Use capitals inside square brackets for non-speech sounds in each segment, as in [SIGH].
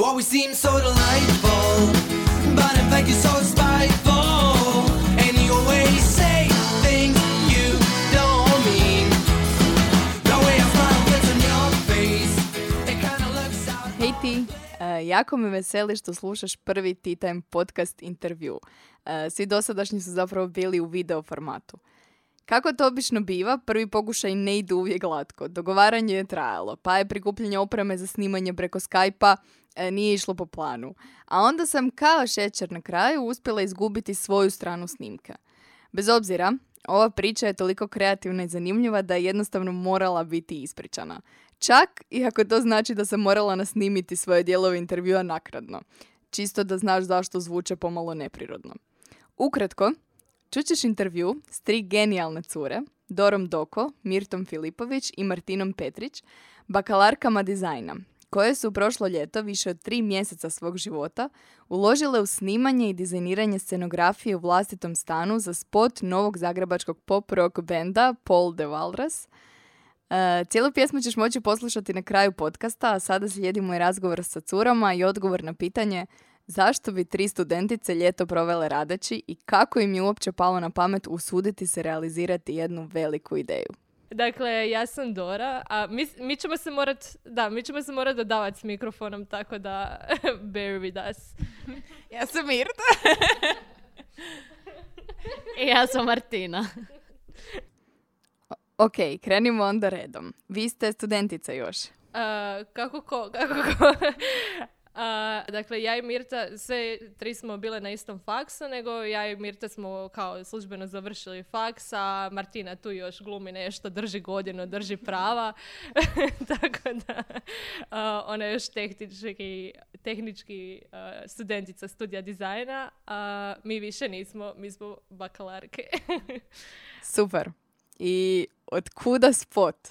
You always seem so delightful, but in fact you're so spiteful. And you always say things you don't mean. The way I smile gets on your face, it kinda looks out. Hej ti, e, jako me veseli što slušaš prvi Tea Time podcast intervju. E, Svi dosadašnji su zapravo bili u video formatu. Kako to obično biva, prvi pokušaj ne ide uvijek glatko. Dogovaranje je trajalo, pa je prikupljanje opreme za snimanje preko Skype-a nije išlo po planu. A onda sam kao šećer na kraju uspjela izgubiti svoju stranu snimka. Bez obzira, ova priča je toliko kreativna i zanimljiva da je jednostavno morala biti ispričana. Čak i ako to znači da sam morala nasnimiti svoje dijelove intervjua nakradno. Čisto da znaš zašto zvuče pomalo neprirodno. Ukratko, čućeš intervju s tri genijalne cure, Dorom Doko, Mirtom Filipović i Martinom Petrić, bakalarkama dizajna, koje su prošlo ljeto više od tri mjeseca svog života uložile u snimanje i dizajniranje scenografije u vlastitom stanu za spot novog zagrebačkog pop rock benda Paul de Walrus. E, cijelu pjesmu ćeš moći poslušati na kraju podcasta, a sada slijedi moj razgovor sa curama i odgovor na pitanje zašto bi tri studentice ljeto provele radeći i kako im je uopće palo na pamet usuditi se realizirati jednu veliku ideju. Dakle, ja sam Dora, a mi, mi ćemo se morat, da, mi ćemo se morat dodavati s mikrofonom, tako da [LAUGHS] bear with us. [LAUGHS] Ja sam Mirta. I ja sam Martina. Ok, krenimo onda redom. Vi ste studentica još. A, kako ko, kako ko. A, dakle, ja i Mirta, sve tri smo bile na istom faksu, nego ja i Mirta smo kao službeno završili faks, a Martina tu još glumi nešto, drži godinu, drži prava. [LAUGHS] Tako da, a, ona je još tehnički, tehnički a, studentica studija dizajna, a mi više nismo, mi smo bakalarke. [LAUGHS] Super. I od kuda spot?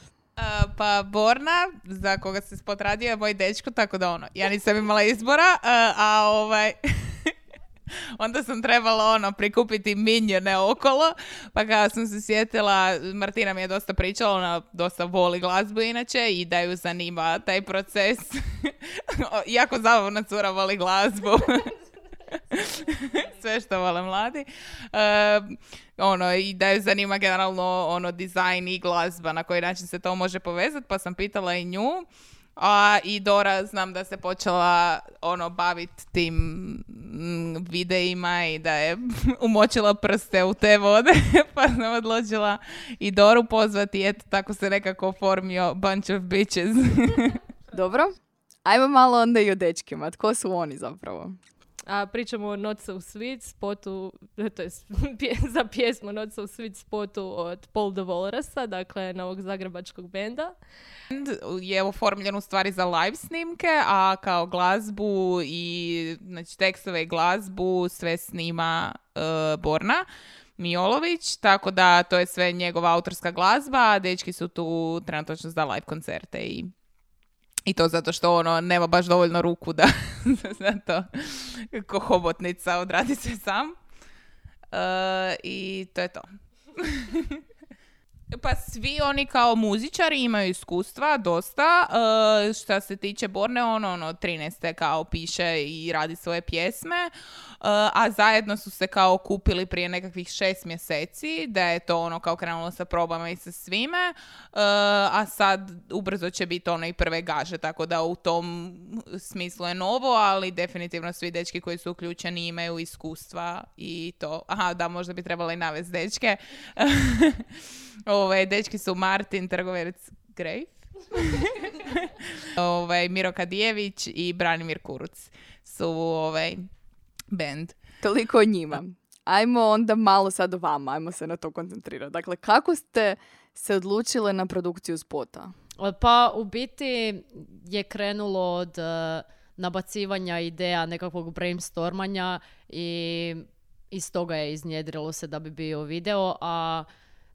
Pa Borna, za koga se spot radio, je moj dečko, tako da ono, ja nisam imala izbora, uh, a ovaj... [LAUGHS] Onda sam trebala ono prikupiti minjene okolo, pa kada sam se sjetila, Martina mi je dosta pričala, ona dosta voli glazbu inače i da ju zanima taj proces. [LAUGHS] jako zabavna cura voli glazbu. [LAUGHS] [LAUGHS] Sve što vole mladi. E, ono, i da je zanima generalno ono, dizajn i glazba, na koji način se to može povezati, pa sam pitala i nju. A i Dora znam da se počela ono baviti tim mm, videima i da je [LAUGHS] umočila prste u te vode, [LAUGHS] pa sam odlučila i Doru pozvati eto tako se nekako formio bunch of bitches. Dobro. Ajmo malo onda i o dečkima. Tko su oni zapravo? A pričamo o Not So Sweet spotu, [LAUGHS] to [LAUGHS] je za pjesmu Not So Sweet spotu od Paul de Walrusa, dakle novog zagrebačkog benda. je oformljen u stvari za live snimke, a kao glazbu i znači tekstove i glazbu sve snima e, Borna Miolović, tako da to je sve njegova autorska glazba, a dečki su tu trenutno za live koncerte i i to zato što ono nema baš dovoljno ruku da [LAUGHS] to ko hobotnica odradi se sam. E, I to je to. [LAUGHS] Pa svi oni kao muzičari imaju iskustva, dosta. E, šta se tiče Borne, ono, ono, 13. kao piše i radi svoje pjesme. E, a zajedno su se kao kupili prije nekakvih šest mjeseci, da je to ono kao krenulo sa probama i sa svime. E, a sad ubrzo će biti ono i prve gaže, tako da u tom smislu je novo, ali definitivno svi dečki koji su uključeni imaju iskustva i to. Aha, da, možda bi trebala i dečke. [LAUGHS] Ove, dečki su Martin Trgovec Grejf, [LAUGHS] ovaj, Miro Kadijević i Branimir Kuruc su ovaj band. Toliko o njima. Ajmo onda malo sad o vama, ajmo se na to koncentrirati. Dakle, kako ste se odlučile na produkciju spota? Pa u biti je krenulo od eh, nabacivanja ideja, nekakvog brainstormanja i iz toga je iznjedrilo se da bi bio video, a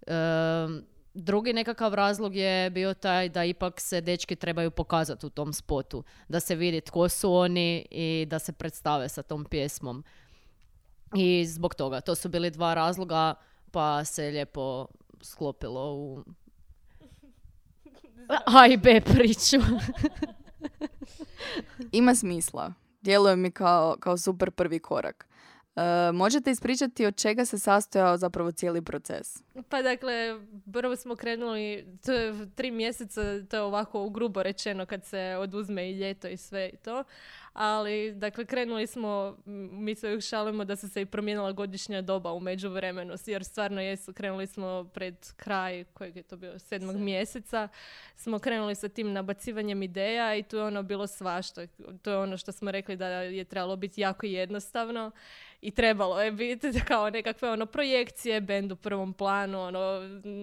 em, drugi nekakav razlog je bio taj da ipak se dečki trebaju pokazati u tom spotu, da se vidi tko su oni i da se predstave sa tom pjesmom. I zbog toga, to su bili dva razloga, pa se lijepo sklopilo u [LAUGHS] A i B priču. Ima smisla. Djeluje mi kao, kao super prvi korak. E, možete ispričati od čega se sastojao zapravo cijeli proces? Pa dakle, prvo smo krenuli, to je tri mjeseca, to je ovako grubo rečeno kad se oduzme i ljeto i sve i to. Ali, dakle, krenuli smo, mi se uvijek šalimo da su se i promijenila godišnja doba u međuvremenu, jer stvarno jesu, krenuli smo pred kraj, kojeg je to bio, sedmog mjeseca, smo krenuli sa tim nabacivanjem ideja i tu je ono bilo svašta. To je ono što smo rekli da je trebalo biti jako jednostavno i trebalo je biti [LAUGHS] kao nekakve ono projekcije, bend u prvom planu, ono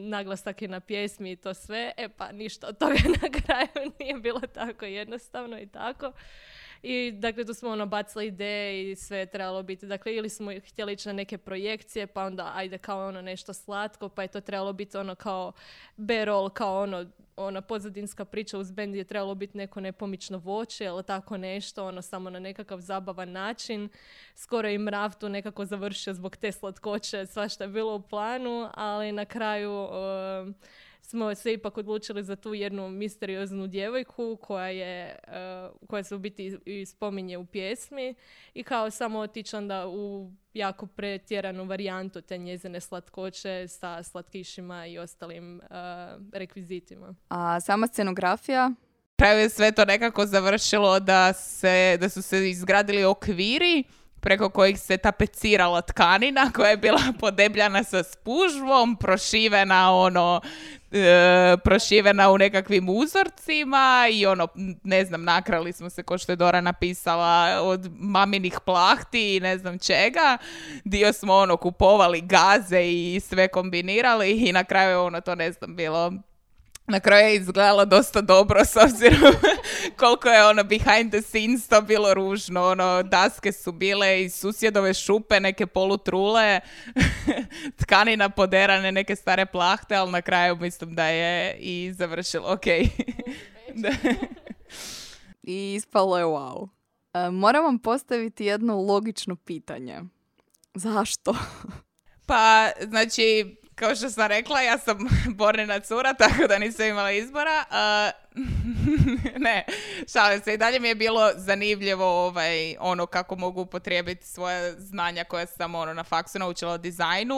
naglasak je na pjesmi i to sve. E pa ništa od toga [LAUGHS] na kraju nije bilo tako jednostavno i tako. I dakle tu smo ono bacili ideje i sve je trebalo biti. Dakle ili smo htjeli ići na neke projekcije pa onda ajde kao ono nešto slatko pa je to trebalo biti ono kao B-roll, kao ono ona pozadinska priča uz bend je trebalo biti neko nepomično voće ili tako nešto, ono samo na nekakav zabavan način. Skoro i mrav tu nekako završio zbog te slatkoće, svašta je bilo u planu, ali na kraju um, smo se ipak odlučili za tu jednu misterioznu djevojku koja je, uh, koja se u biti i spominje u pjesmi i kao samo otići onda u jako pretjeranu varijantu te njezine slatkoće sa slatkišima i ostalim uh, rekvizitima. A sama scenografija? kraju je sve to nekako završilo da, se, da su se izgradili okviri preko kojih se tapecirala tkanina koja je bila [LAUGHS] podebljana sa spužvom, prošivena ono e, prošivena u nekakvim uzorcima i ono, ne znam, nakrali smo se, ko što je Dora napisala, od maminih plahti i ne znam čega. Dio smo ono kupovali gaze i sve kombinirali i na kraju ono to ne znam bilo na kraju je izgledalo dosta dobro s obzirom [LAUGHS] koliko je ono behind the scenes to bilo ružno. Ono, daske su bile iz susjedove šupe, neke polutrule, [LAUGHS] tkanina poderane, neke stare plahte, ali na kraju mislim da je i završilo ok. [LAUGHS] Da. I ispalo je wow. E, moram vam postaviti jedno logično pitanje. Zašto? Pa, znači, kao što sam rekla, ja sam [LAUGHS] bornina cura, tako da nisam imala izbora. A, [LAUGHS] ne, šalim se. I dalje mi je bilo zanimljivo ovaj, ono kako mogu upotrijebiti svoje znanja koja sam ono, na faksu naučila o dizajnu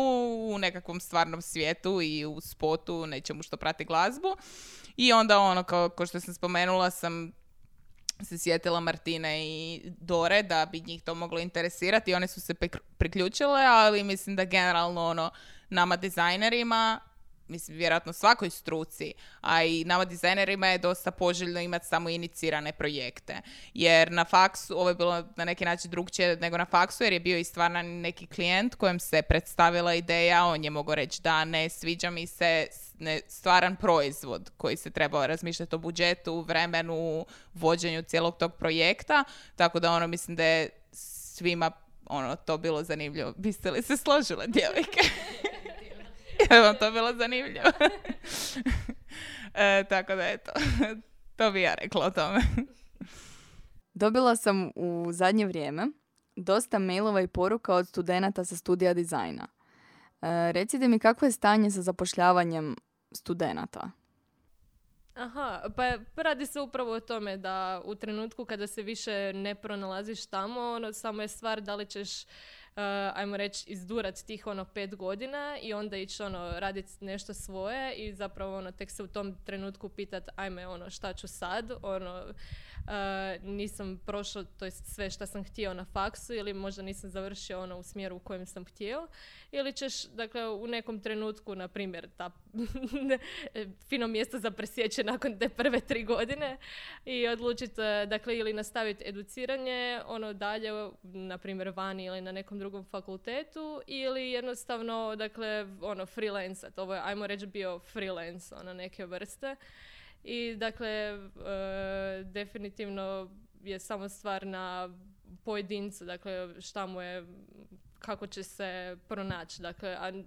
u nekakvom stvarnom svijetu i u spotu, nečemu što prati glazbu. I onda ono, kao, kao što sam spomenula, sam se sjetila Martine i Dore da bi njih to moglo interesirati one su se priključile, ali mislim da generalno ono nama dizajnerima mislim, vjerojatno svakoj struci, a i nama dizajnerima je dosta poželjno imati samo inicirane projekte. Jer na faksu, ovo je bilo na neki način drugčije nego na faksu, jer je bio i stvarno neki klijent kojem se predstavila ideja, on je mogao reći da ne, sviđa mi se ne, stvaran proizvod koji se trebao razmišljati o budžetu, vremenu, vođenju cijelog tog projekta, tako da ono mislim da je svima ono, to bilo zanimljivo. [LAUGHS] Biste li se složile, djevojke? [LAUGHS] [LAUGHS] Je vam to bilo zanimljivo? [LAUGHS] e, tako da eto, [LAUGHS] to bi ja rekla o tome. Dobila sam u zadnje vrijeme dosta mailova i poruka od studenata sa studija dizajna. E, recite mi kako je stanje sa zapošljavanjem studenata? Aha, pa radi se upravo o tome da u trenutku kada se više ne pronalaziš tamo, ono, samo je stvar da li ćeš, uh, ajmo reći, izdurat tih ono pet godina i onda ići ono raditi nešto svoje i zapravo ono tek se u tom trenutku pitat ajme ono šta ću sad, ono uh, nisam prošao to jest sve što sam htio na faksu ili možda nisam završio ono u smjeru u kojem sam htio ili ćeš dakle u nekom trenutku na primjer ta [LAUGHS] fino mjesto za presjeće nakon te prve tri godine i odlučiti dakle ili nastaviti educiranje ono dalje na primjer vani ili na nekom drugom fakultetu ili jednostavno dakle ono freelance ovo je ajmo reći bio freelance ono neke vrste. I dakle e, definitivno je samo stvar na pojedincu dakle šta mu je kako će se pronaći. Dakle a, e,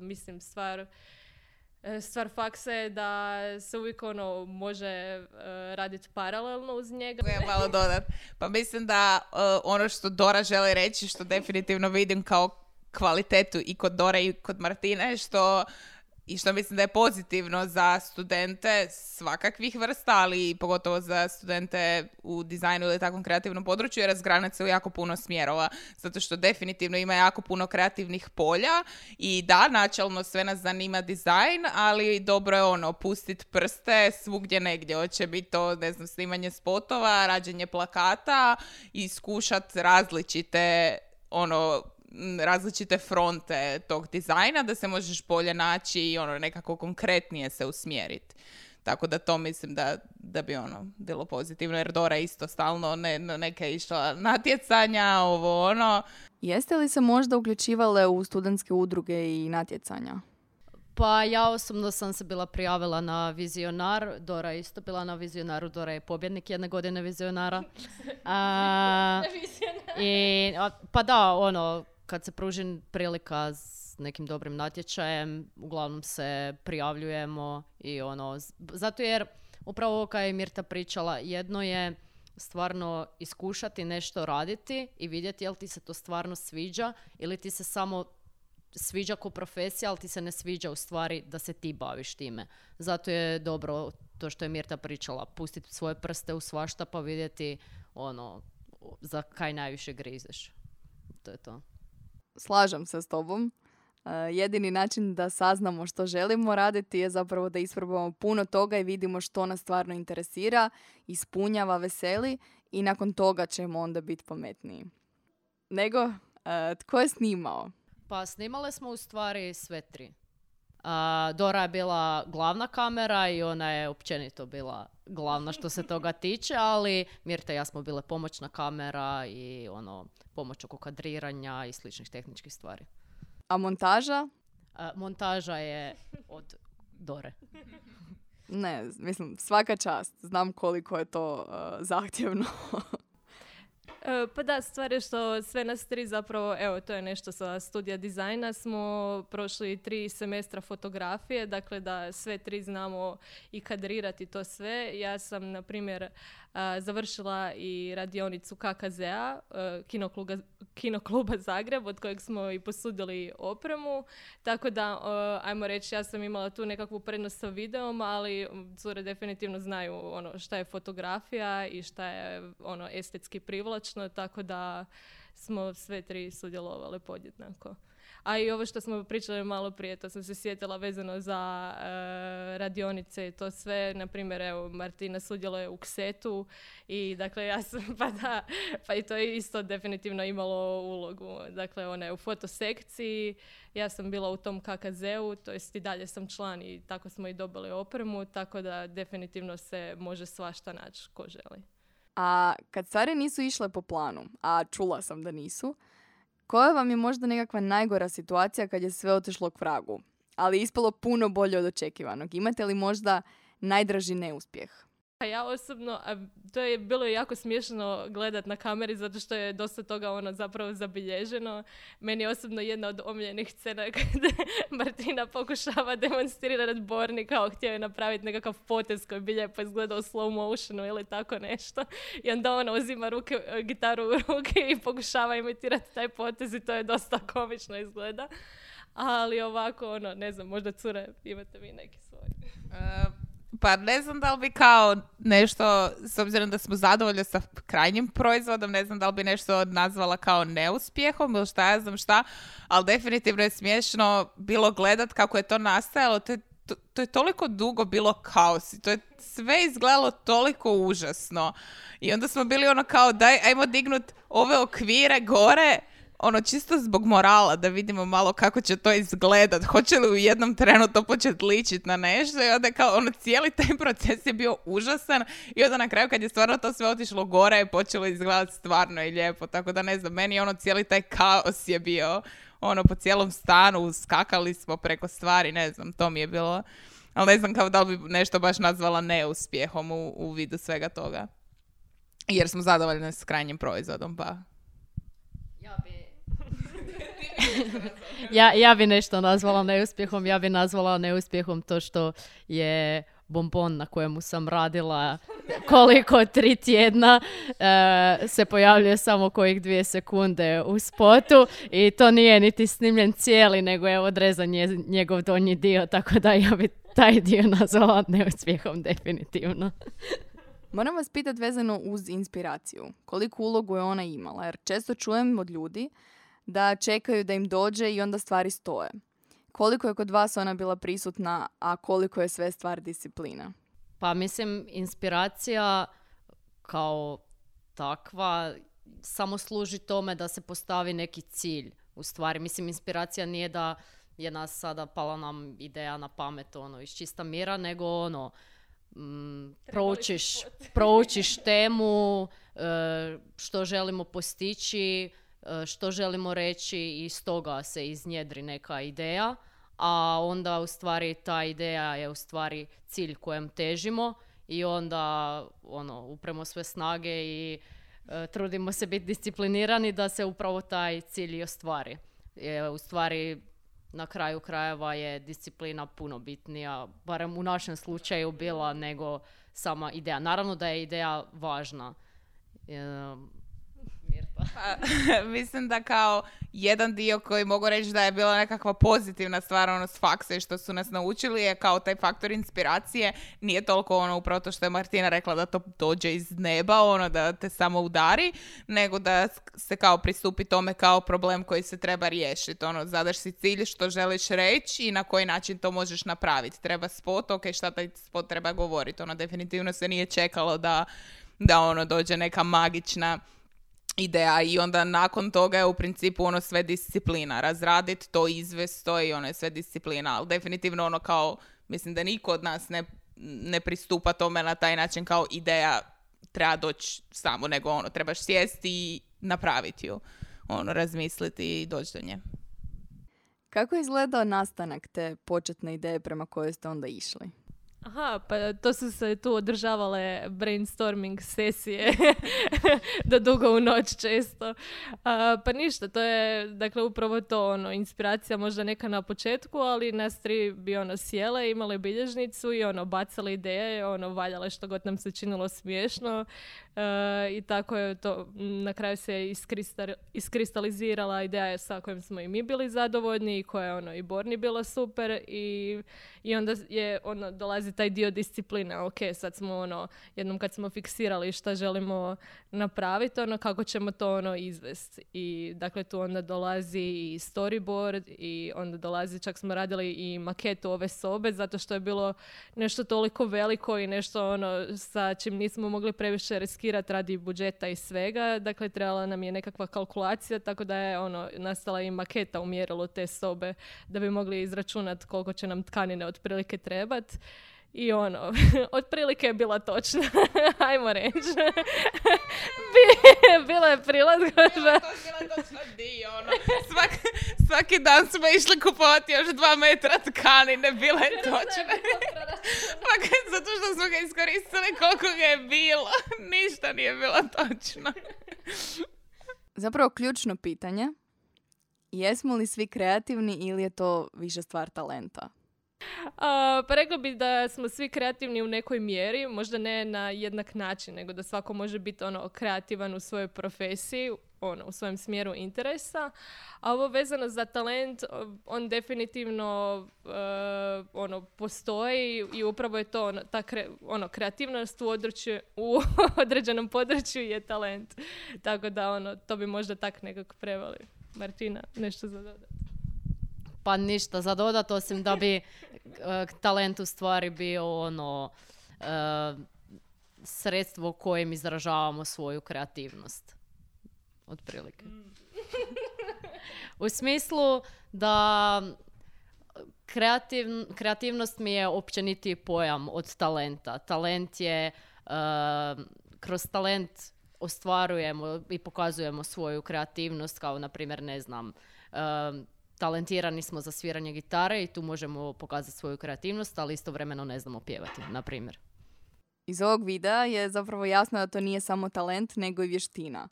mislim stvar Stvar faksa je da se uvijek ono može uh, raditi paralelno uz njega. Ja malo dodat. Pa mislim da uh, ono što Dora želi reći, što definitivno vidim kao kvalitetu i kod Dore i kod Martine, što i što mislim da je pozitivno za studente svakakvih vrsta, ali pogotovo za studente u dizajnu ili takvom kreativnom području, jer razgranat se u jako puno smjerova, zato što definitivno ima jako puno kreativnih polja i da, načelno sve nas zanima dizajn, ali dobro je ono, pustit prste svugdje negdje, hoće biti to, ne znam, snimanje spotova, rađenje plakata i iskušat različite ono različite fronte tog dizajna da se možeš bolje naći i ono nekako konkretnije se usmjeriti. Tako da to mislim da, da bi ono bilo pozitivno jer Dora isto stalno ne, ne- neke išla natjecanja, ovo ono. Jeste li se možda uključivale u studentske udruge i natjecanja? Pa ja osobno sam se bila prijavila na vizionar, Dora je isto bila na vizionaru, Dora je pobjednik jedne godine vizionara. [LAUGHS] A, i, a, pa da, ono, kad se pruži prilika s nekim dobrim natječajem, uglavnom se prijavljujemo i ono, zato jer upravo ovo je Mirta pričala, jedno je stvarno iskušati nešto raditi i vidjeti jel ti se to stvarno sviđa ili ti se samo sviđa ko profesija, ali ti se ne sviđa u stvari da se ti baviš time. Zato je dobro to što je Mirta pričala, pustiti svoje prste u svašta pa vidjeti ono, za kaj najviše grizeš. To je to. Slažem se s tobom. E, jedini način da saznamo što želimo raditi je zapravo da isprobamo puno toga i vidimo što nas stvarno interesira, ispunjava, veseli i nakon toga ćemo onda biti pametniji. Nego, e, tko je snimao? Pa snimale smo u stvari sve tri. A, Dora je bila glavna kamera i ona je općenito bila glavna što se toga tiče, ali Mirta i ja smo bile pomoćna kamera i ono, pomoć oko kadriranja i sličnih tehničkih stvari. A montaža? A, montaža je od Dore. Ne, mislim, svaka čast. Znam koliko je to e, zahtjevno. [LAUGHS] E, Pa da, stvar je što sve nas tri zapravo, evo to je nešto sa studija dizajna, smo prošli tri semestra fotografije, dakle da sve tri znamo i kadrirati to sve. Ja sam, na primjer, a, završila i radionicu KKZ-a, e, kinokluba Zagreb, od kojeg smo i posudili opremu, tako da, e, ajmo reći, ja sam imala tu nekakvu prednost sa videom, ali cure definitivno znaju ono šta je fotografija i šta je ono estetski privlačno, tako da smo sve tri sudjelovale podjednako. A i ovo što smo pričali malo prije, to sam se sjetila vezano za e, radionice i to sve. Na primjer, evo, Martina sudjeluje u ksetu i dakle ja sam, [LAUGHS] pa da, pa i to je isto definitivno imalo ulogu. Dakle, ona je u fotosekciji, ja sam bila u tom KKZ-u, to jest i dalje sam član i tako smo i dobili opremu, tako da definitivno se može svašta naći ko želi. A kad stvari nisu išle po planu, a čula sam da nisu, koja vam je možda nekakva najgora situacija kad je sve otišlo k vragu, ali ispalo puno bolje od očekivanog? Imate li možda najdraži neuspjeh? A ja osobno, a to je bilo jako smiješno gledat na kameri zato što je dosta toga ono zapravo zabilježeno. Meni je osobno jedna od omiljenih scena [LAUGHS] kada Martina pokušava demonstrirati Borni kao htio je napraviti nekakav potez koji bi lijepo izgledao slow motionu ili tako nešto. I onda ona uzima ruke, gitaru u ruke i pokušava imitirati taj potez i to je dosta komično izgleda. Ali ovako, ono, ne znam, možda cure, imate vi neki svoj. E, pa ne znam da li bi kao nešto, s obzirom da smo zadovoljni sa krajnjim proizvodom, ne znam da li bi nešto nazvala kao neuspjehom ili šta ja znam šta, ali definitivno je smiješno bilo gledat kako je to nastajalo, to je, to, to je toliko dugo bilo kaos i to je sve izgledalo toliko užasno. I onda smo bili ono kao daj, ajmo dignut ove okvire gore, ono čisto zbog morala da vidimo malo kako će to izgledat, hoće li u jednom trenu to početi ličit na nešto i onda kao ono cijeli taj [LAUGHS] proces je bio užasan i onda na kraju kad je stvarno to sve otišlo gore je počelo izgledat stvarno i lijepo, tako da ne znam, meni ono cijeli taj kaos je bio ono po cijelom stanu, skakali smo preko stvari, ne znam, to mi je bilo, ali ne znam kao da li bi nešto baš nazvala neuspjehom u, u vidu svega toga. Jer smo zadovoljni s krajnjim proizvodom, pa Ja bi... ja, ja bi nešto nazvala neuspjehom. Ja bi nazvala neuspjehom to što je bombon na kojemu sam radila koliko tri tjedna e, se pojavljuje samo kojih dvije sekunde u spotu i to nije niti snimljen cijeli nego je odrezan nje- njegov donji dio tako da ja bi taj dio nazvala neuspjehom definitivno. Moram vas pitati vezano uz inspiraciju. Koliku ulogu je ona imala? Jer često čujem od ljudi da čekaju da im dođe i onda stvari stoje. Koliko je kod vas ona bila prisutna, a koliko je sve stvar disciplina? Pa mislim, inspiracija kao takva samo služi tome da se postavi neki cilj. U stvari, mislim, inspiracija nije da je nas sada pala nam ideja na pamet, ono, iz čista mira, nego ono, mm, proučiš, proučiš [LAUGHS] temu, e, što želimo postići, što želimo reći i iz toga se iznjedri neka ideja, a onda u stvari ta ideja je u stvari cilj kojem težimo i onda ono, upremo sve snage i e, trudimo se biti disciplinirani da se upravo taj cilj i ostvari. Je, u stvari na kraju krajeva je disciplina puno bitnija, barem u našem slučaju bila nego sama ideja. Naravno da je ideja važna. E, Mirta. Pa, [LAUGHS] mislim da kao jedan dio koji mogu reći da je bila nekakva pozitivna stvar ono s faksa i što su nas naučili je kao taj faktor inspiracije nije toliko ono upravo to što je Martina rekla da to dođe iz neba, ono da te samo udari, nego da se kao pristupi tome kao problem koji se treba riješiti. Ono, zadaš si cilj što želiš reći i na koji način to možeš napraviti. Treba spot, ok, šta taj spot treba govoriti. Ono, definitivno se nije čekalo da, da ono dođe neka magična ideja i onda nakon toga je u principu ono sve disciplina. Razradit to, izvest to i ono je sve disciplina. Ali definitivno ono kao, mislim da niko od nas ne, ne pristupa tome na taj način kao ideja treba doći samo, nego ono, trebaš sjesti i napraviti ju. Ono, razmisliti i doći do nje. Kako je izgledao nastanak te početne ideje prema kojoj ste onda išli? Aha, pa to su se tu održavale brainstorming sesije [LAUGHS] do dugo u noć često. A, pa ništa, to je dakle upravo to ono, inspiracija možda neka na početku, ali nas tri bi ono sjele, imale bilježnicu i ono bacale ideje, ono valjale što god nam se činilo smiješno i tako je to na kraju se iskristal- iskristalizirala ideja sa kojom smo i mi bili zadovoljni i koja je ono i Borni bila super i, i onda je ono dolazi taj dio discipline ok sad smo ono jednom kad smo fiksirali šta želimo napraviti ono kako ćemo to ono izvesti i dakle tu onda dolazi i storyboard i onda dolazi čak smo radili i maketu ove sobe zato što je bilo nešto toliko veliko i nešto ono sa čim nismo mogli previše riskirati radi budžeta i svega. Dakle, trebala nam je nekakva kalkulacija, tako da je ono, nastala i maketa u mjerilu te sobe da bi mogli izračunati koliko će nam tkanine otprilike trebat. I ono, [LAUGHS] otprilike je bila točna, [LAUGHS] ajmo reći. [LAUGHS] Bi- bila je prilagodba. ono. svaki dan smo išli kupovati još dva metra tkanine, bila je točna. Pa zato što smo ga iskoristili koliko ga je bilo. Ništa nije bilo točno. Zapravo ključno pitanje, jesmo li svi kreativni ili je to više stvar talenta? A, pa rekla bi da smo svi kreativni u nekoj mjeri, možda ne na jednak način, nego da svako može biti ono kreativan u svojoj profesiji, ono, u svojem smjeru interesa. A ovo vezano za talent, on definitivno e, ono, postoji i upravo je to ono, ta kre- ono, kreativnost u, u [LAUGHS] određenom području je talent. Tako da ono, to bi možda tak nekako prevali. Martina, nešto za dodati? Pa ništa za dodat, osim da bi e, talent u stvari bio ono e, sredstvo kojim izražavamo svoju kreativnost. Otprilike. [LAUGHS] u smislu da kreativ- kreativnost mi je općeniti pojam od talenta. Talent je, e, kroz talent ostvarujemo i pokazujemo svoju kreativnost kao na primjer ne znam e, talentirani smo za sviranje gitare i tu možemo pokazati svoju kreativnost, ali istovremeno ne znamo pjevati, na primjer. Iz ovog videa je zapravo jasno da to nije samo talent, nego i vještina.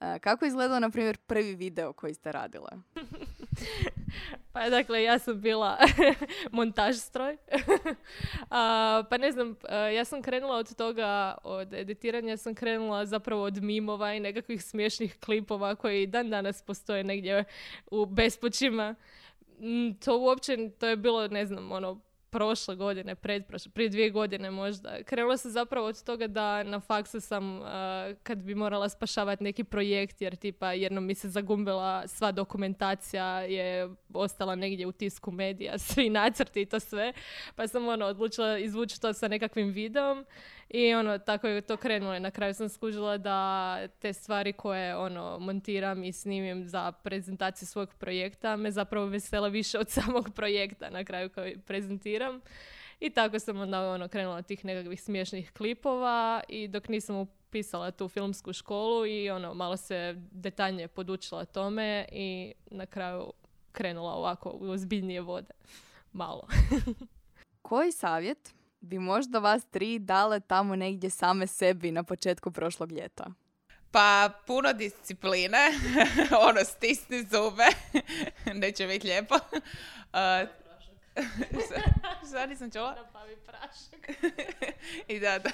E, Kako je izgledao, na primjer, prvi video koji ste radile? [LAUGHS] [LAUGHS] Pa dakle, ja sam bila [LAUGHS] montaž stroj. [LAUGHS] A, pa ne znam, a, ja sam krenula od toga, od editiranja sam krenula zapravo od mimova i nekakvih smiješnih klipova koji dan danas postoje negdje u bespućima. Mm, To uopće, to je bilo, ne znam, ono, prošle godine, pretprošle, prije dvije godine možda. Krenula sam zapravo od toga da na faksu sam, a, kad bi morala spašavati neki projekt, jer tipa jednom mi se zagumbila sva dokumentacija, je ostala negdje u tisku medija, [LAUGHS] svi nacrti i to sve, pa sam ono, odlučila izvući to sa nekakvim videom i ono, tako je to krenulo i na kraju sam skužila da te stvari koje ono, montiram i snimim za prezentaciju svog projekta me zapravo vesele više od samog projekta na kraju koji prezentiram. I tako sam onda ono, krenula tih nekakvih smiješnih klipova i dok nisam upisala tu filmsku školu i ono, malo se detaljnije podučila tome i na kraju krenula ovako u ozbiljnije vode. [LAUGHS] Malo. [LAUGHS] Koji savjet bi možda vas tri dale tamo negdje same sebi na početku prošlog ljeta? Pa puno discipline, [LAUGHS] ono stisni zube, [LAUGHS] neće biti lijepo. Uh, [LAUGHS] Šta nisam čula? I da, da.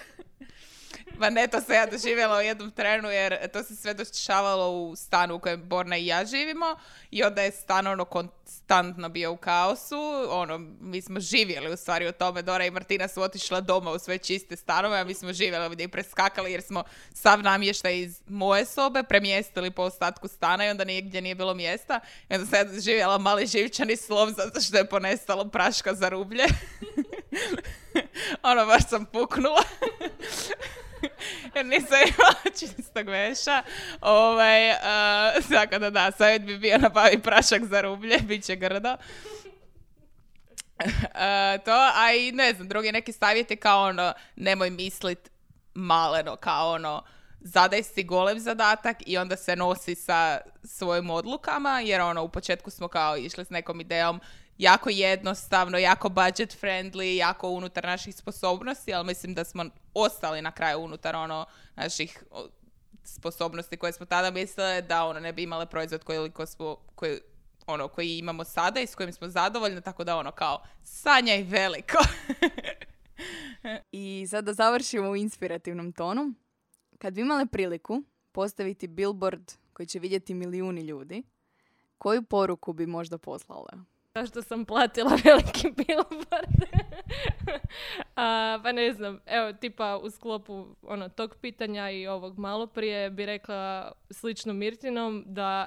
Ma ne, to sam ja doživjela u jednom trenu jer to se sve dešavalo u stanu u kojem Borna i ja živimo i onda je stan ono konstantno bio u kaosu. Ono, mi smo živjeli u stvari u tome. Dora i Martina su otišla doma u sve čiste stanove, a mi smo živjeli ovdje i preskakali jer smo sav namještaj iz moje sobe premjestili po ostatku stana i onda nigdje nije bilo mjesta. I onda sam ja doživjela mali živčani slov zato što je ponestalo praška za rublje. [LAUGHS] [LAUGHS] ono, baš sam puknula. [LAUGHS] [LAUGHS] jer nisam imala [LAUGHS] čistog veša. Ovaj, uh, tako da da, savjet bi bio nabavi prašak za rublje, bit će grdo. E, to, a i ne znam, drugi neki savjet je kao ono, nemoj mislit maleno, kao ono, zadaj si golem zadatak i onda se nosi sa svojim odlukama, jer ono, u početku smo kao išli s nekom idejom jako jednostavno, jako budget friendly, jako unutar naših sposobnosti, ali mislim da smo ostali na kraju unutar ono naših sposobnosti koje smo tada mislili da ono ne bi imale proizvod koji, smo, koji, ono, koji imamo sada i s kojim smo zadovoljni, tako da ono kao sanjaj veliko. [LAUGHS] I sad da završimo u inspirativnom tonu. Kad bi imale priliku postaviti billboard koji će vidjeti milijuni ljudi, koju poruku bi možda poslale? [LAUGHS] Zašto sam platila [LAUGHS] veliki billboard? [LAUGHS] A, pa ne znam, evo tipa u sklopu ono, tog pitanja i ovog malo prije bi rekla slično Mirtinom da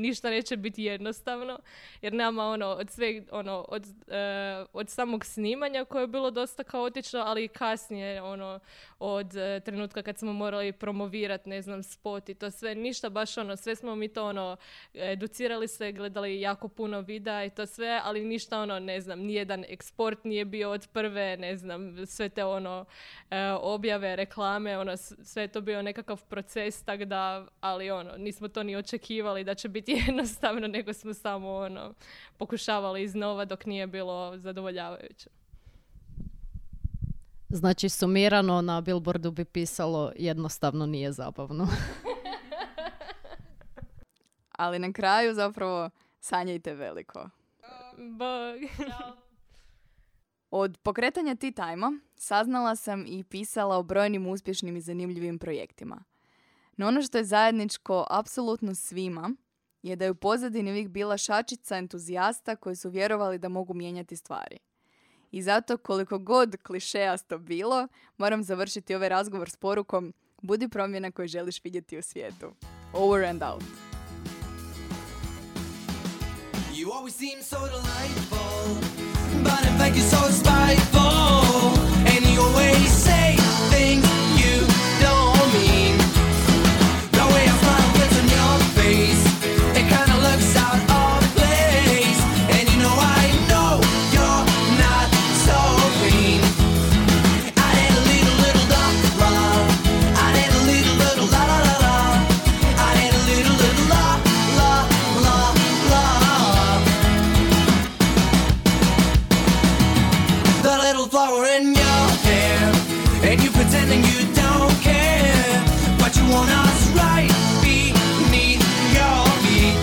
ništa neće biti jednostavno jer nama ono od sve ono od, e, od samog snimanja koje je bilo dosta kaotično ali i kasnije ono od e, trenutka kad smo morali promovirati ne znam spot i to sve ništa baš ono sve smo mi to ono educirali se gledali jako puno videa i to sve ali ništa ono ne znam nijedan eksport nije bio od prve ne znam sve te ono e, objave reklame ono sve je to bio nekakav proces tak da ali ono nismo to ni očekivali da će biti [LAUGHS] jednostavno nego smo samo ono pokušavali iznova dok nije bilo zadovoljavajuće Znači, sumirano na billboardu bi pisalo jednostavno nije zabavno. [LAUGHS] Ali na kraju zapravo sanjajte veliko. Bog. Od pokretanja Tea Time-a saznala sam i pisala o brojnim uspješnim i zanimljivim projektima. No ono što je zajedničko apsolutno svima je da je u pozadini uvijek bila šačica entuzijasta koji su vjerovali da mogu mijenjati stvari. I zato koliko god klišejasto bilo, moram završiti ovaj razgovor s porukom budi promjena koju želiš vidjeti u svijetu. Over and out. You always seem so delightful, but in fact you're so spiteful. And you always say things and you pretending you don't care. But you want us right beneath your feet.